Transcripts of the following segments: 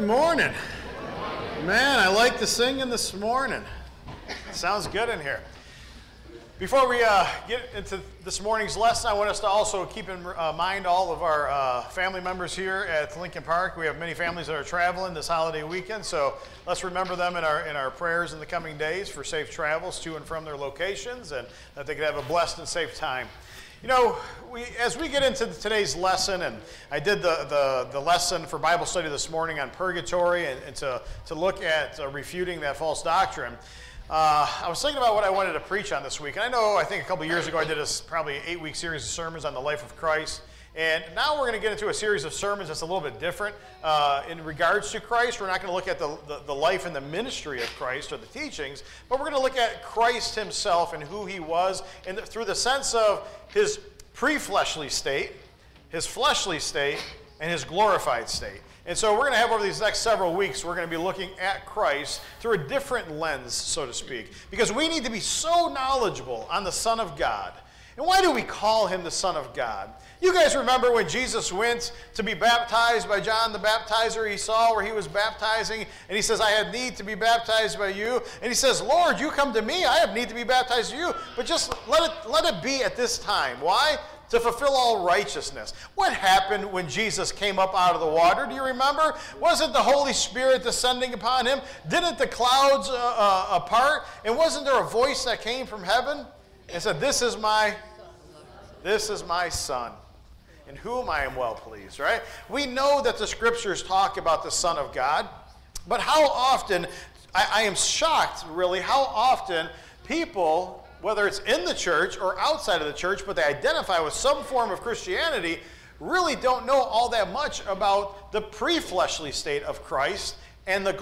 Good morning. Man, I like the singing this morning. Sounds good in here. Before we uh, get into this morning's lesson, I want us to also keep in uh, mind all of our uh, family members here at Lincoln Park. We have many families that are traveling this holiday weekend, so let's remember them in our, in our prayers in the coming days for safe travels to and from their locations and that they can have a blessed and safe time. You know, we, as we get into today's lesson, and I did the, the, the lesson for Bible study this morning on purgatory and, and to, to look at uh, refuting that false doctrine, uh, I was thinking about what I wanted to preach on this week. And I know, I think a couple years ago, I did a probably eight week series of sermons on the life of Christ. And now we're going to get into a series of sermons that's a little bit different uh, in regards to Christ. We're not going to look at the, the, the, life and the ministry of Christ or the teachings, but we're going to look at Christ himself and who he was and through the sense of his pre fleshly state, his fleshly state, and his glorified state. And so we're going to have over these next several weeks, we're going to be looking at Christ through a different lens, so to speak, because we need to be so knowledgeable on the Son of God. And why do we call him the Son of God? You guys remember when Jesus went to be baptized by John the Baptizer? He saw where he was baptizing, and he says, I have need to be baptized by you. And he says, Lord, you come to me. I have need to be baptized by you. But just let it, let it be at this time. Why? to fulfill all righteousness. What happened when Jesus came up out of the water? Do you remember? Wasn't the Holy Spirit descending upon him? Didn't the clouds uh, uh, apart? And wasn't there a voice that came from heaven and said, "This is my, this is my son." In whom I am well pleased, right? We know that the scriptures talk about the Son of God, but how often, I, I, am shocked really, how often people, whether it's in the church or outside of the church, but they identify with some form of Christianity, really don't know all that much about the pre fleshly state of Christ and the,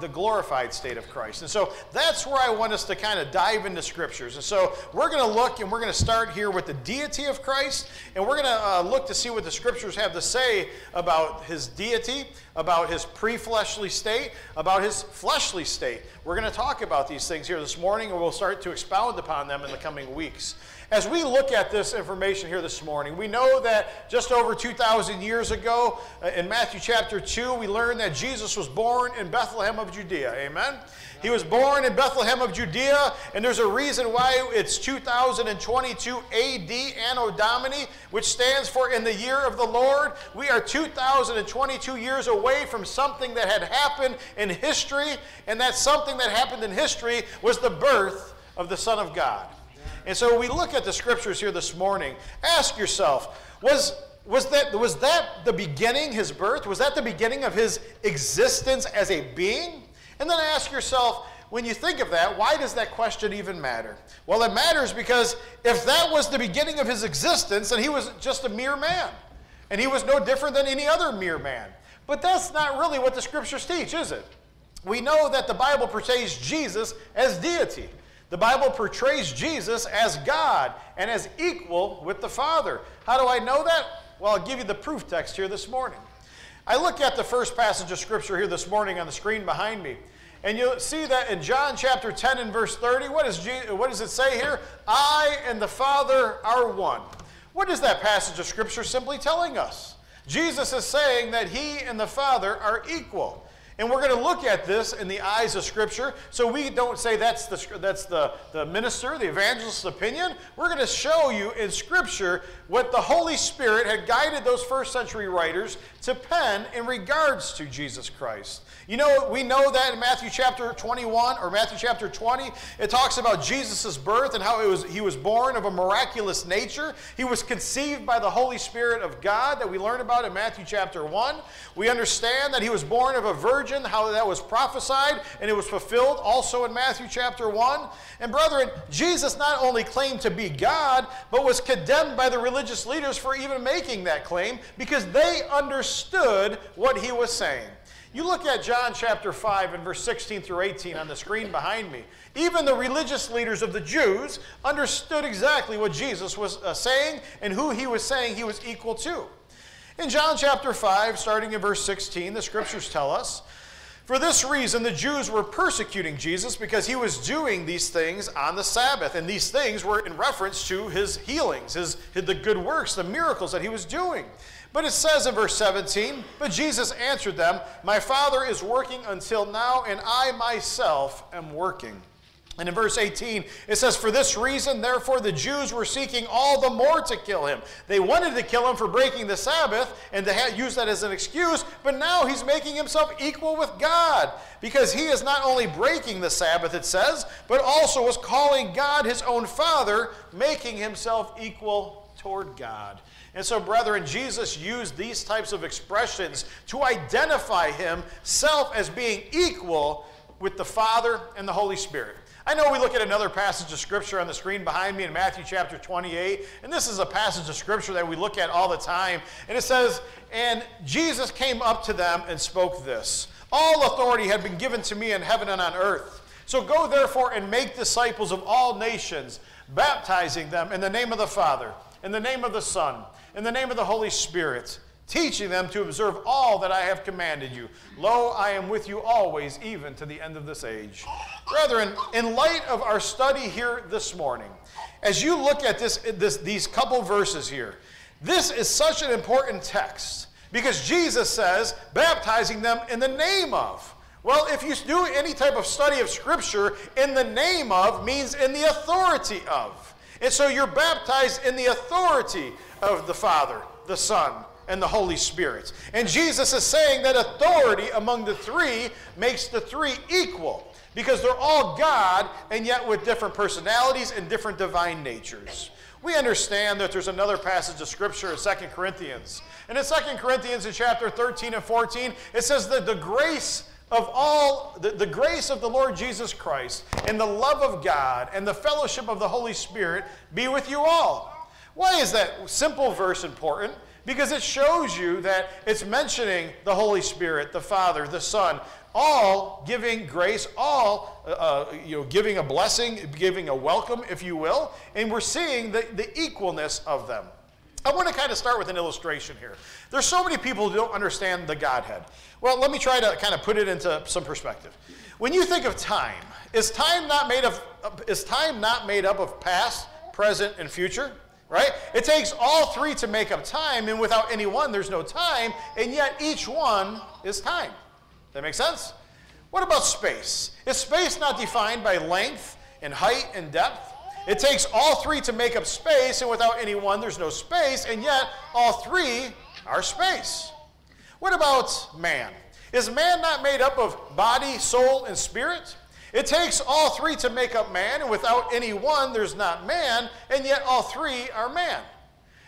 the glorified state of Christ. And so that's where I want us to kind of dive into scriptures. And so we're going to look and we're going to start here with the deity of Christ, and we're going to uh, look to see what the scriptures have to say about his deity, about his pre fleshly state, about his fleshly state. We're going to talk about these things here this morning, and we'll start to expound upon them in the coming weeks. As we look at this information here this morning, we know that just over 2,000 years ago, uh, in Matthew chapter 2, we learn that Jesus was born in Bethlehem of Judea. Amen? He was born in Bethlehem of Judea, and there's a reason why it's 2022 AD, Anno Domini, which stands for in the year of the Lord. We are 2022 years away from something that had happened in history, and that something that happened in history was the birth of the Son of God. And so we look at the scriptures here this morning. Ask yourself, was, was, that, was that the beginning, his birth? Was that the beginning of his existence as a being? And then ask yourself, when you think of that, why does that question even matter? Well, it matters because if that was the beginning of his existence, then he was just a mere man. And he was no different than any other mere man. But that's not really what the scriptures teach, is it? We know that the Bible portrays Jesus as deity. The Bible portrays Jesus as God and as equal with the Father. How do I know that? Well, I'll give you the proof text here this morning. I look at the first passage of Scripture here this morning on the screen behind me, and you'll see that in John chapter 10 and verse 30, what, is Jesus, what does it say here? I and the Father are one. What is that passage of Scripture simply telling us? Jesus is saying that he and the Father are equal. And we're going to look at this in the eyes of Scripture. So we don't say that's the, that's the, the minister, the evangelist's opinion. We're going to show you in Scripture what the Holy Spirit had guided those first century writers to pen in regards to Jesus Christ. You know, we know that in Matthew chapter 21 or Matthew chapter 20, it talks about Jesus' birth and how it was, he was born of a miraculous nature. He was conceived by the Holy Spirit of God that we learn about in Matthew chapter 1. We understand that he was born of a virgin, how that was prophesied, and it was fulfilled also in Matthew chapter 1. And brethren, Jesus not only claimed to be God, but was condemned by the religious leaders for even making that claim because they understood what he was saying. You look at John chapter 5 and verse 16 through 18 on the screen behind me. Even the religious leaders of the Jews understood exactly what Jesus was uh, saying and who he was saying he was equal to. In John chapter 5, starting in verse 16, the scriptures tell us For this reason, the Jews were persecuting Jesus because he was doing these things on the Sabbath. And these things were in reference to his healings, his, the good works, the miracles that he was doing. But it says in verse 17, But Jesus answered them, My Father is working until now, and I myself am working. And in verse 18, it says, For this reason, therefore, the Jews were seeking all the more to kill him. They wanted to kill him for breaking the Sabbath and to use that as an excuse, but now he's making himself equal with God because he is not only breaking the Sabbath, it says, but also was calling God his own Father, making himself equal toward God. And so, brethren, Jesus used these types of expressions to identify himself as being equal with the Father and the Holy Spirit. I know we look at another passage of Scripture on the screen behind me in Matthew chapter 28, and this is a passage of Scripture that we look at all the time. And it says, And Jesus came up to them and spoke this All authority had been given to me in heaven and on earth. So go therefore and make disciples of all nations, baptizing them in the name of the Father, in the name of the Son, in the name of the Holy Spirit teaching them to observe all that I have commanded you. Lo, I am with you always, even to the end of this age. Brethren, in light of our study here this morning, as you look at this, this, these couple verses here, this is such an important text because Jesus says, baptizing them in the name of. Well, if you do any type of study of Scripture, in the name of means in the authority of. And so you're baptized in the authority of the Father, the Son, and the Holy Spirit. And Jesus is saying that authority among the three makes the three equal because they're all God and yet with different personalities and different divine natures. We understand that there's another passage of Scripture in 2 Corinthians. And in 2 Corinthians in chapter 13 and 14, it says that the grace of all, the, the grace of the Lord Jesus Christ and the love of God and the fellowship of the Holy Spirit be with you all. Why is that simple verse important? because it shows you that it's mentioning the Holy Spirit, the Father, the Son, all giving grace, all uh, uh, you know, giving a blessing, giving a welcome, if you will, and we're seeing the, the equalness of them. I want to kind of start with an illustration here. There's so many people who don't understand the Godhead. Well, let me try to kind of put it into some perspective. When you think of time, is time not made of is time not made up of past, present, and future? Right? It takes all three to make up time, and without any one, there's no time, and yet each one is time. That makes sense? What about space? Is space not defined by length and height and depth? It takes all three to make up space, and without any one, there's no space, and yet all three are space. What about man? Is man not made up of body, soul, and spirit? It takes all three to make up man, and without any one, there's not man, and yet all three are man.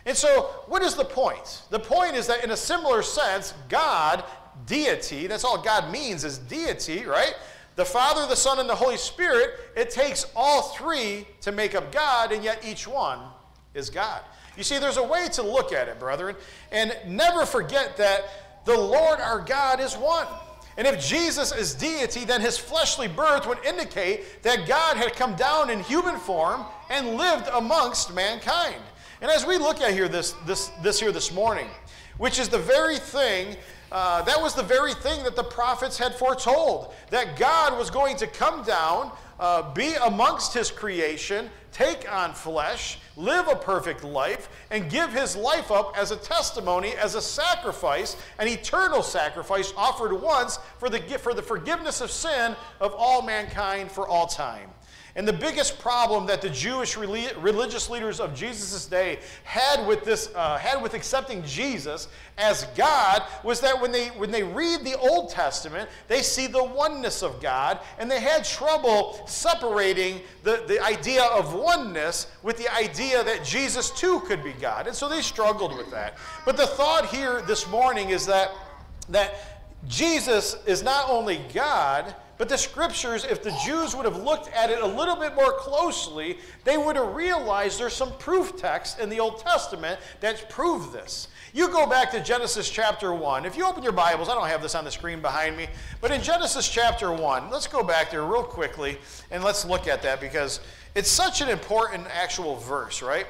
And so, what is the point? The point is that, in a similar sense, God, deity, that's all God means is deity, right? The Father, the Son, and the Holy Spirit, it takes all three to make up God, and yet each one is God. You see, there's a way to look at it, brethren, and never forget that the Lord our God is one. And if Jesus is deity, then his fleshly birth would indicate that God had come down in human form and lived amongst mankind. And as we look at here this, this, this here this morning, which is the very thing, uh, that was the very thing that the prophets had foretold, that God was going to come down, uh, be amongst his creation, take on flesh, live a perfect life, and give his life up as a testimony, as a sacrifice, an eternal sacrifice offered once for the, for the forgiveness of sin of all mankind for all time. And the biggest problem that the Jewish religious leaders of Jesus' day had with this, uh, had with accepting Jesus as God was that when they, when they read the Old Testament, they see the oneness of God, and they had trouble separating the, the idea of oneness with the idea that Jesus too could be God. And so they struggled with that. But the thought here this morning is that, that Jesus is not only God, but the scriptures, if the Jews would have looked at it a little bit more closely, they would have realized there's some proof text in the Old Testament that prove this. You go back to Genesis chapter 1. If you open your Bibles, I don't have this on the screen behind me, but in Genesis chapter 1, let's go back there real quickly and let's look at that because it's such an important actual verse, right?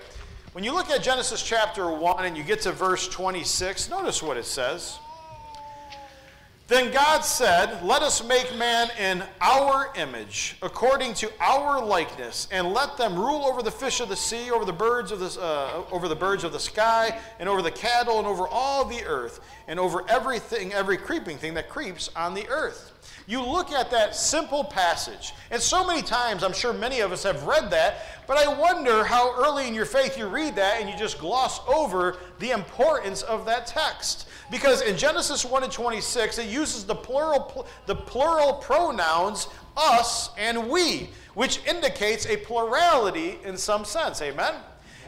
When you look at Genesis chapter 1 and you get to verse 26, notice what it says. Then God said, Let us make man in our image, according to our likeness, and let them rule over the fish of the sea, over the birds of the, uh, over the birds of the sky, and over the cattle, and over all the earth, and over everything, every creeping thing that creeps on the earth. You look at that simple passage, and so many times, I'm sure many of us have read that, but I wonder how early in your faith you read that and you just gloss over the importance of that text. Because in Genesis 1 and 26, it uses the plural, the plural pronouns us and we, which indicates a plurality in some sense. Amen?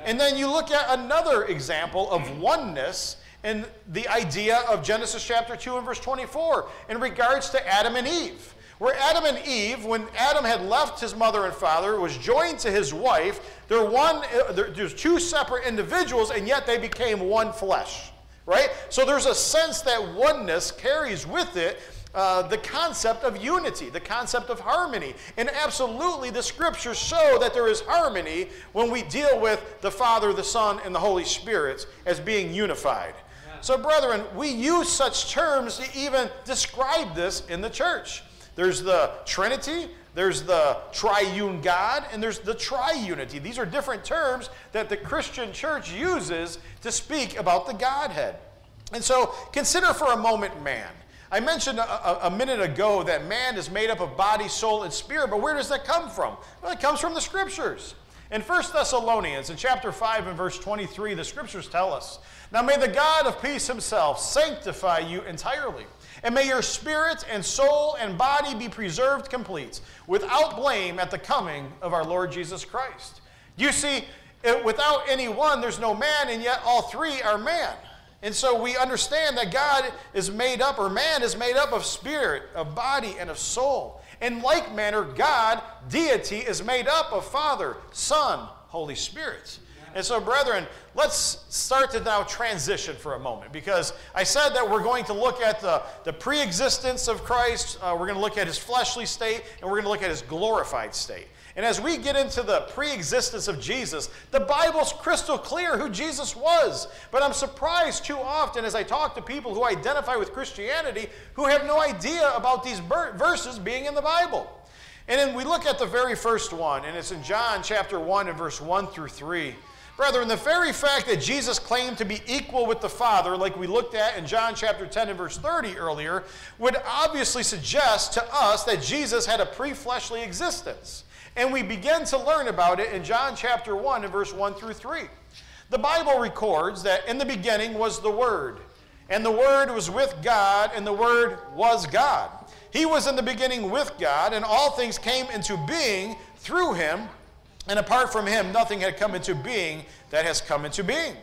And then you look at another example of oneness in the idea of Genesis chapter 2 and verse 24 in regards to Adam and Eve. Where Adam and Eve, when Adam had left his mother and father, was joined to his wife, they're one, uh, there's two separate individuals, and yet they became one flesh right? So there's a sense that oneness carries with it uh, the concept of unity, the concept of harmony. And absolutely, the scriptures show that there is harmony when we deal with the Father, the Son, and the Holy Spirit as being unified. So, brethren, we use such terms to even describe this in the church. There's the Trinity, there's the triune God, and there's the triunity. These are different terms that the Christian church uses to speak about the Godhead. And so consider for a moment man. I mentioned a, a, minute ago that man is made up of body, soul, and spirit, but where does that come from? Well, it comes from the scriptures. In 1 Thessalonians, in chapter 5 and verse 23, the scriptures tell us, Now may the God of peace himself sanctify you entirely and may your spirit and soul and body be preserved complete, without blame at the coming of our Lord Jesus Christ. You see, it, without any one, there's no man, and yet all three are man. And so we understand that God is made up, or man is made up of spirit, of body, and of soul. In like manner, God, deity, is made up of Father, Son, Holy Spirit. And so, brethren, let's start to now transition for a moment because I said that we're going to look at the, the pre existence of Christ, uh, we're going to look at his fleshly state, and we're going to look at his glorified state. And as we get into the pre existence of Jesus, the Bible's crystal clear who Jesus was. But I'm surprised too often as I talk to people who identify with Christianity who have no idea about these verses being in the Bible. And then we look at the very first one, and it's in John chapter 1 and verse 1 through 3. Brethren, the very fact that Jesus claimed to be equal with the Father, like we looked at in John chapter 10 and verse 30 earlier, would obviously suggest to us that Jesus had a pre fleshly existence. And we begin to learn about it in John chapter 1 and verse 1 through 3. The Bible records that in the beginning was the Word, and the Word was with God, and the Word was God. He was in the beginning with God, and all things came into being through him and apart from him, nothing had come into being that has come into being.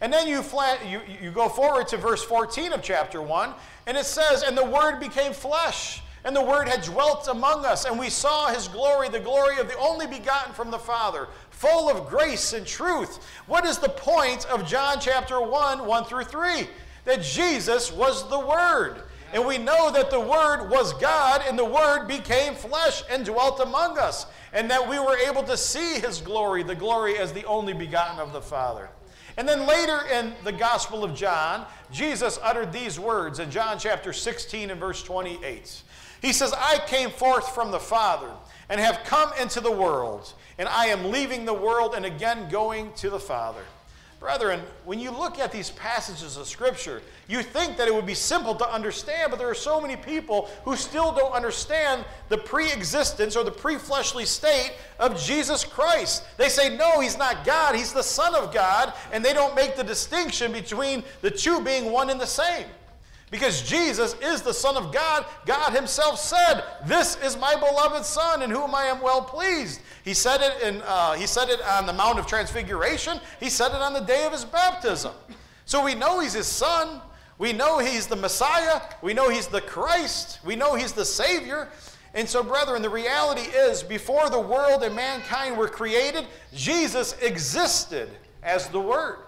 And then you, flat, you, you go forward to verse 14 of chapter 1, and it says, And the Word became flesh, and the Word had dwelt among us, and we saw his glory, the glory of the only begotten from the Father, full of grace and truth. What is the point of John chapter 1, 1 through 3? That Jesus was the Word. And we know that the Word was God, and the Word became flesh and dwelt among us and that we were able to see his glory, the glory as the only begotten of the Father. And then later in the Gospel of John, Jesus uttered these words in John chapter 16 and verse 28. He says, I came forth from the Father and have come into the world, and I am leaving the world and again going to the Father. Brethren, when you look at these passages of Scripture, you think that it would be simple to understand, but there are so many people who still don't understand the pre existence or the pre fleshly state of Jesus Christ. They say, no, he's not God, he's the Son of God, and they don't make the distinction between the two being one and the same. Because Jesus is the Son of God. God Himself said, This is my beloved Son in whom I am well pleased. He said it, in, uh, he said it on the Mount of Transfiguration, He said it on the day of His baptism. So we know He's His Son. We know He's the Messiah. We know He's the Christ. We know He's the Savior. And so, brethren, the reality is before the world and mankind were created, Jesus existed as the Word.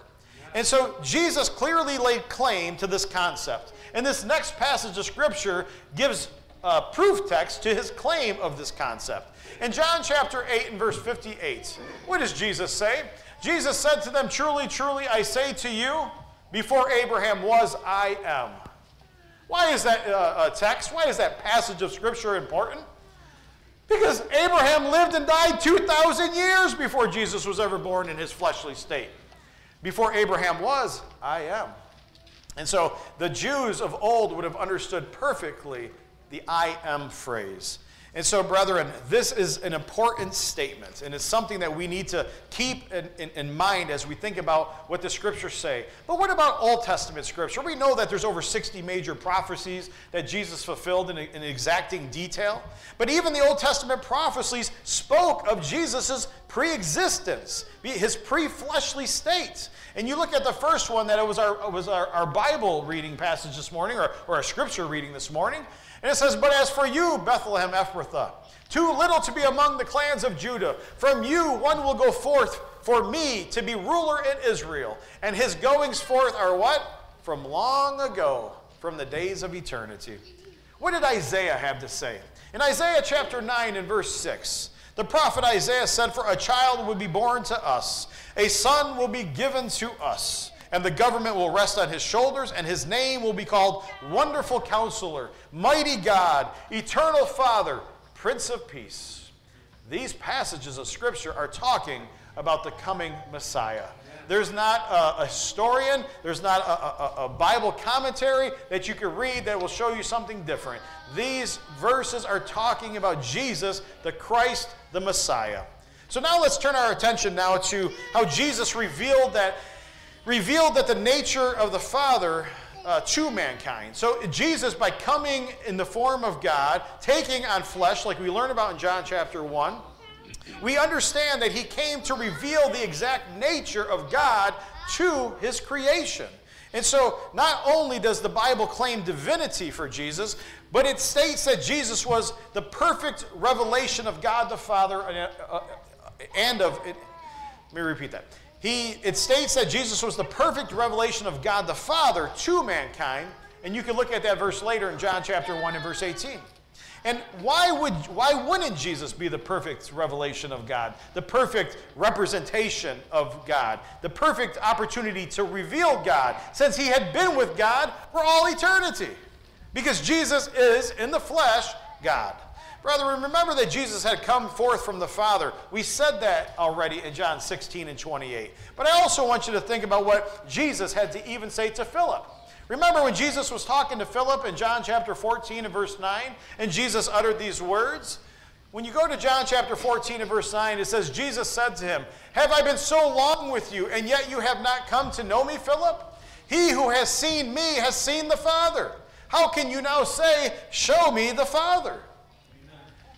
And so Jesus clearly laid claim to this concept. And this next passage of Scripture gives a proof text to his claim of this concept. In John chapter 8 and verse 58, what does Jesus say? Jesus said to them, Truly, truly, I say to you, before Abraham was, I am. Why is that uh, text, why is that passage of Scripture important? Because Abraham lived and died 2,000 years before Jesus was ever born in his fleshly state. Before Abraham was, I am. And so the Jews of old would have understood perfectly the I am phrase. And so, brethren, this is an important statement, and it's something that we need to keep in, in, in, mind as we think about what the scriptures say. But what about Old Testament scripture? We know that there's over 60 major prophecies that Jesus fulfilled in, in exacting detail. But even the Old Testament prophecies spoke of Jesus' pre existence, his pre fleshly state. And you look at the first one that it was our, was our, our Bible reading passage this morning, or, or our scripture reading this morning. And it says, But as for you, Bethlehem Ephrathah, too little to be among the clans of Judah, from you one will go forth for me to be ruler in Israel. And his goings forth are what? From long ago, from the days of eternity. What did Isaiah have to say? In Isaiah chapter 9 and verse 6, the prophet Isaiah said, For a child will be born to us, a son will be given to us and the government will rest on his shoulders, and his name will be called Wonderful Counselor, Mighty God, Eternal Father, Prince of Peace. These passages of Scripture are talking about the coming Messiah. There's not a, historian, there's not a, a, a Bible commentary that you can read that will show you something different. These verses are talking about Jesus, the Christ, the Messiah. So now let's turn our attention now to how Jesus revealed that revealed that the nature of the Father uh, to mankind. So Jesus, by coming in the form of God, taking on flesh, like we learn about in John chapter 1, we understand that he came to reveal the exact nature of God to his creation. And so, not only does the Bible claim divinity for Jesus, but it states that Jesus was the perfect revelation of God the Father and uh, uh, of. Let me repeat that he, it states that Jesus was the perfect revelation of God the Father to mankind. And you can look at that verse later in John chapter 1 and verse 18. And why, would, why wouldn't Jesus be the perfect revelation of God, the perfect representation of God, the perfect opportunity to reveal God, since he had been with God for all eternity? Because Jesus is, in the flesh, God. Brethren, remember that Jesus had come forth from the Father. We said that already in John 16 and 28. But I also want you to think about what Jesus had to even say to Philip. Remember when Jesus was talking to Philip in John chapter 14 and verse 9, and Jesus uttered these words? When you go to John chapter 14 and verse 9, it says, Jesus said to him, Have I been so long with you, and yet you have not come to know me, Philip? He who has seen me has seen the Father. How can you now say, Show me the Father?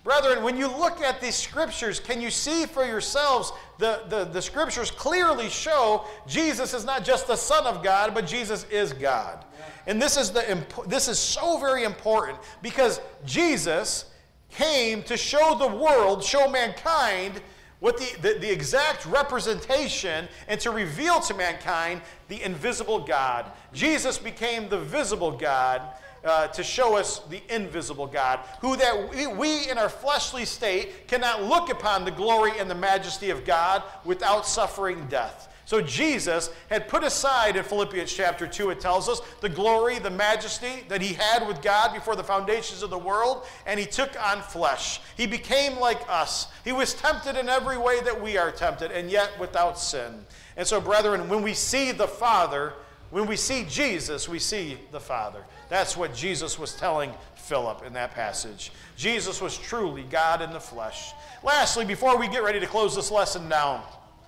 Brethren, when you look at these scriptures, can you see for yourselves the, the, the scriptures clearly show Jesus is not just the Son of God, but Jesus is God. And this is, the, this is so very important because Jesus came to show the world, show mankind, what the, the, the, exact representation and to reveal to mankind the invisible God. Jesus became the visible God uh, to show us the invisible God, who that we, we in our fleshly state cannot look upon the glory and the majesty of God without suffering death. So Jesus had put aside in Philippians chapter 2, it tells us, the glory, the majesty that he had with God before the foundations of the world, and he took on flesh. He became like us. He was tempted in every way that we are tempted, and yet without sin. And so, brethren, when we see the Father, when we see Jesus, we see the Father. That's what Jesus was telling Philip in that passage. Jesus was truly God in the flesh. Lastly, before we get ready to close this lesson down,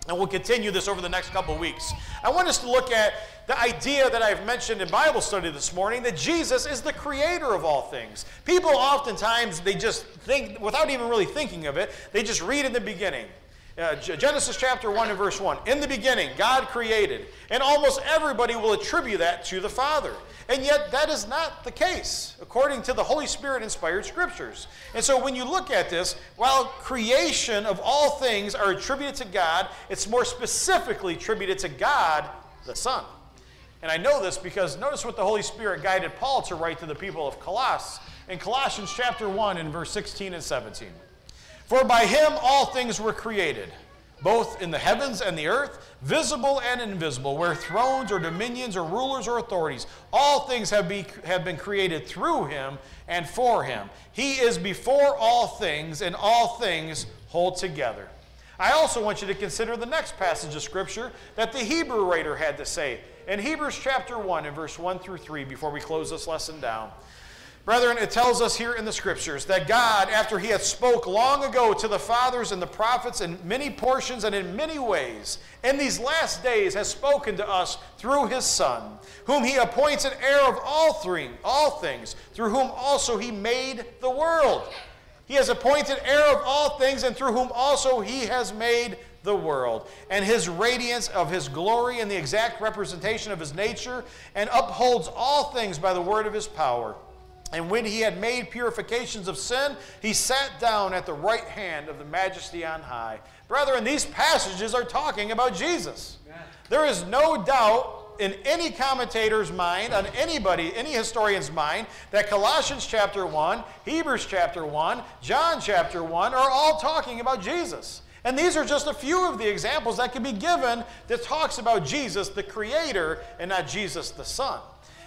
and we'll continue this over the next couple weeks. I want us to look at the idea that I've mentioned in Bible study this morning that Jesus is the creator of all things. People oftentimes, they just think, without even really thinking of it, they just read in the beginning. Uh, Genesis chapter 1 and verse 1. In the beginning, God created. And almost everybody will attribute that to the Father. And yet, that is not the case, according to the Holy Spirit inspired scriptures. And so, when you look at this, while creation of all things are attributed to God, it's more specifically attributed to God, the Son. And I know this because notice what the Holy Spirit guided Paul to write to the people of Colossus in Colossians chapter 1 and verse 16 and 17. For by him all things were created, both in the heavens and the earth, visible and invisible, where thrones or dominions or rulers or authorities, all things have, be, have been created through him and for him. He is before all things, and all things hold together. I also want you to consider the next passage of Scripture that the Hebrew writer had to say. In Hebrews chapter 1 and verse 1 through 3, before we close this lesson down. Brethren, it tells us here in the scriptures that God, after he had spoke long ago to the fathers and the prophets in many portions and in many ways, in these last days has spoken to us through his Son, whom he appointed heir of all, three, all things, through whom also he made the world. He has appointed heir of all things, and through whom also he has made the world, and his radiance of his glory and the exact representation of his nature, and upholds all things by the word of his power. And when he had made purifications of sin, he sat down at the right hand of the majesty on high. Brethren, these passages are talking about Jesus. There is no doubt in any commentator's mind, on anybody, any historian's mind, that Colossians chapter 1, Hebrews chapter 1, John chapter 1 are all talking about Jesus. And these are just a few of the examples that can be given that talks about Jesus, the Creator, and not Jesus, the Son.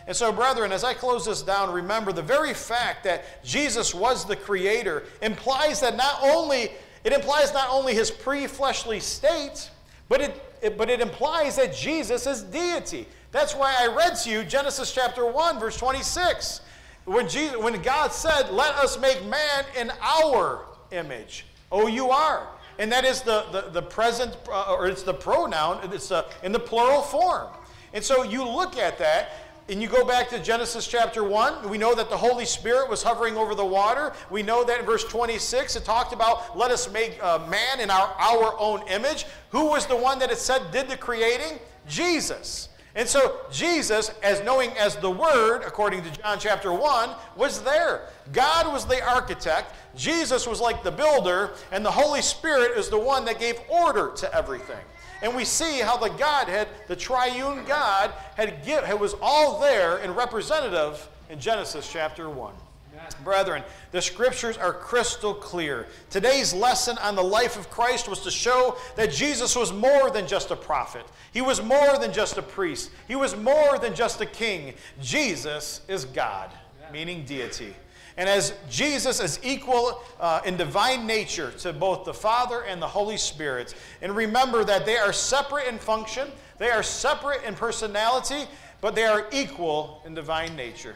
And so, brethren, as I close this down, remember the very fact that Jesus was the creator implies that not only it implies not only his pre-fleshly state, but it, it, but it implies that Jesus is deity. That's why I read to you Genesis chapter 1, verse 26. When, Jesus, when God said, Let us make man in our image. O U R. And that is the, the, the present, uh, or it's the pronoun, it's uh, in the plural form. And so you look at that, and you go back to Genesis chapter 1, we know that the Holy Spirit was hovering over the water. We know that in verse 26, it talked about, let us make uh, man in our, our own image. Who was the one that it said did the creating? Jesus. And so Jesus, as knowing as the Word, according to John chapter 1, was there. God was the architect, Jesus was like the builder, and the Holy Spirit is the one that gave order to everything. And we see how the Godhead, the triune God, had give, was all there and representative in Genesis chapter 1. Brethren, the scriptures are crystal clear. Today's lesson on the life of Christ was to show that Jesus was more than just a prophet. He was more than just a priest. He was more than just a king. Jesus is God, meaning deity. And as Jesus is equal uh, in divine nature to both the Father and the Holy Spirit, and remember that they are separate in function, they are separate in personality, but they are equal in divine nature.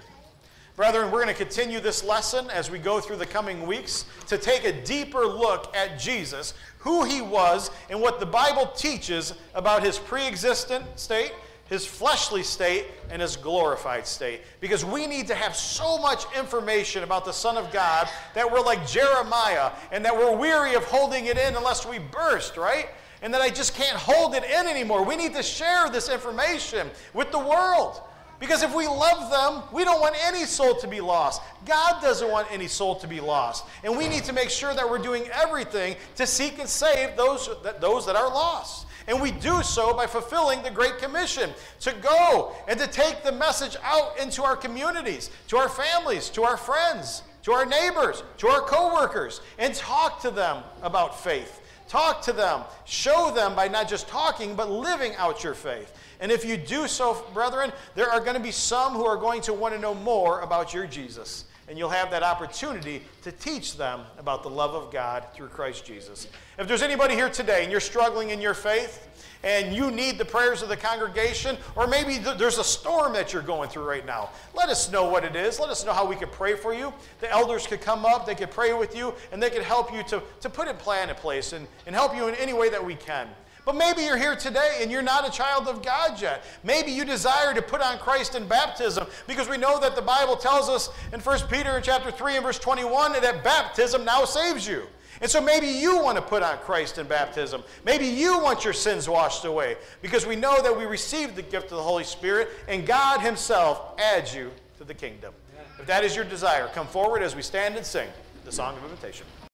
Brethren, we're going to continue this lesson as we go through the coming weeks to take a deeper look at Jesus, who he was, and what the Bible teaches about his pre existent state his fleshly state and his glorified state. Because we need to have so much information about the Son of God that we're like Jeremiah and that we're weary of holding it in unless we burst, right? And that I just can't hold it in anymore. We need to share this information with the world. Because if we love them, we don't want any soul to be lost. God doesn't want any soul to be lost. And we need to make sure that we're doing everything to seek and save those that, those that are lost. And we do so by fulfilling the Great Commission to go and to take the message out into our communities, to our families, to our friends, to our neighbors, to our coworkers, and talk to them about faith. Talk to them. Show them by not just talking, but living out your faith. And if you do so, brethren, there are going to be some who are going to want to know more about your Jesus and you'll have that opportunity to teach them about the love of God through Christ Jesus. If there's anybody here today and you're struggling in your faith, and you need the prayers of the congregation, or maybe th- there's a storm that you're going through right now. Let us know what it is. Let us know how we could pray for you. The elders could come up, they could pray with you, and they could help you to, to put a plan in place and, and help you in any way that we can. But maybe you're here today and you're not a child of God yet. Maybe you desire to put on Christ in baptism because we know that the Bible tells us in 1 Peter chapter 3 and verse 21 that baptism now saves you. And so maybe you want to put on Christ in baptism. Maybe you want your sins washed away because we know that we received the gift of the Holy Spirit and God Himself adds you to the kingdom. If that is your desire, come forward as we stand and sing the song of invitation.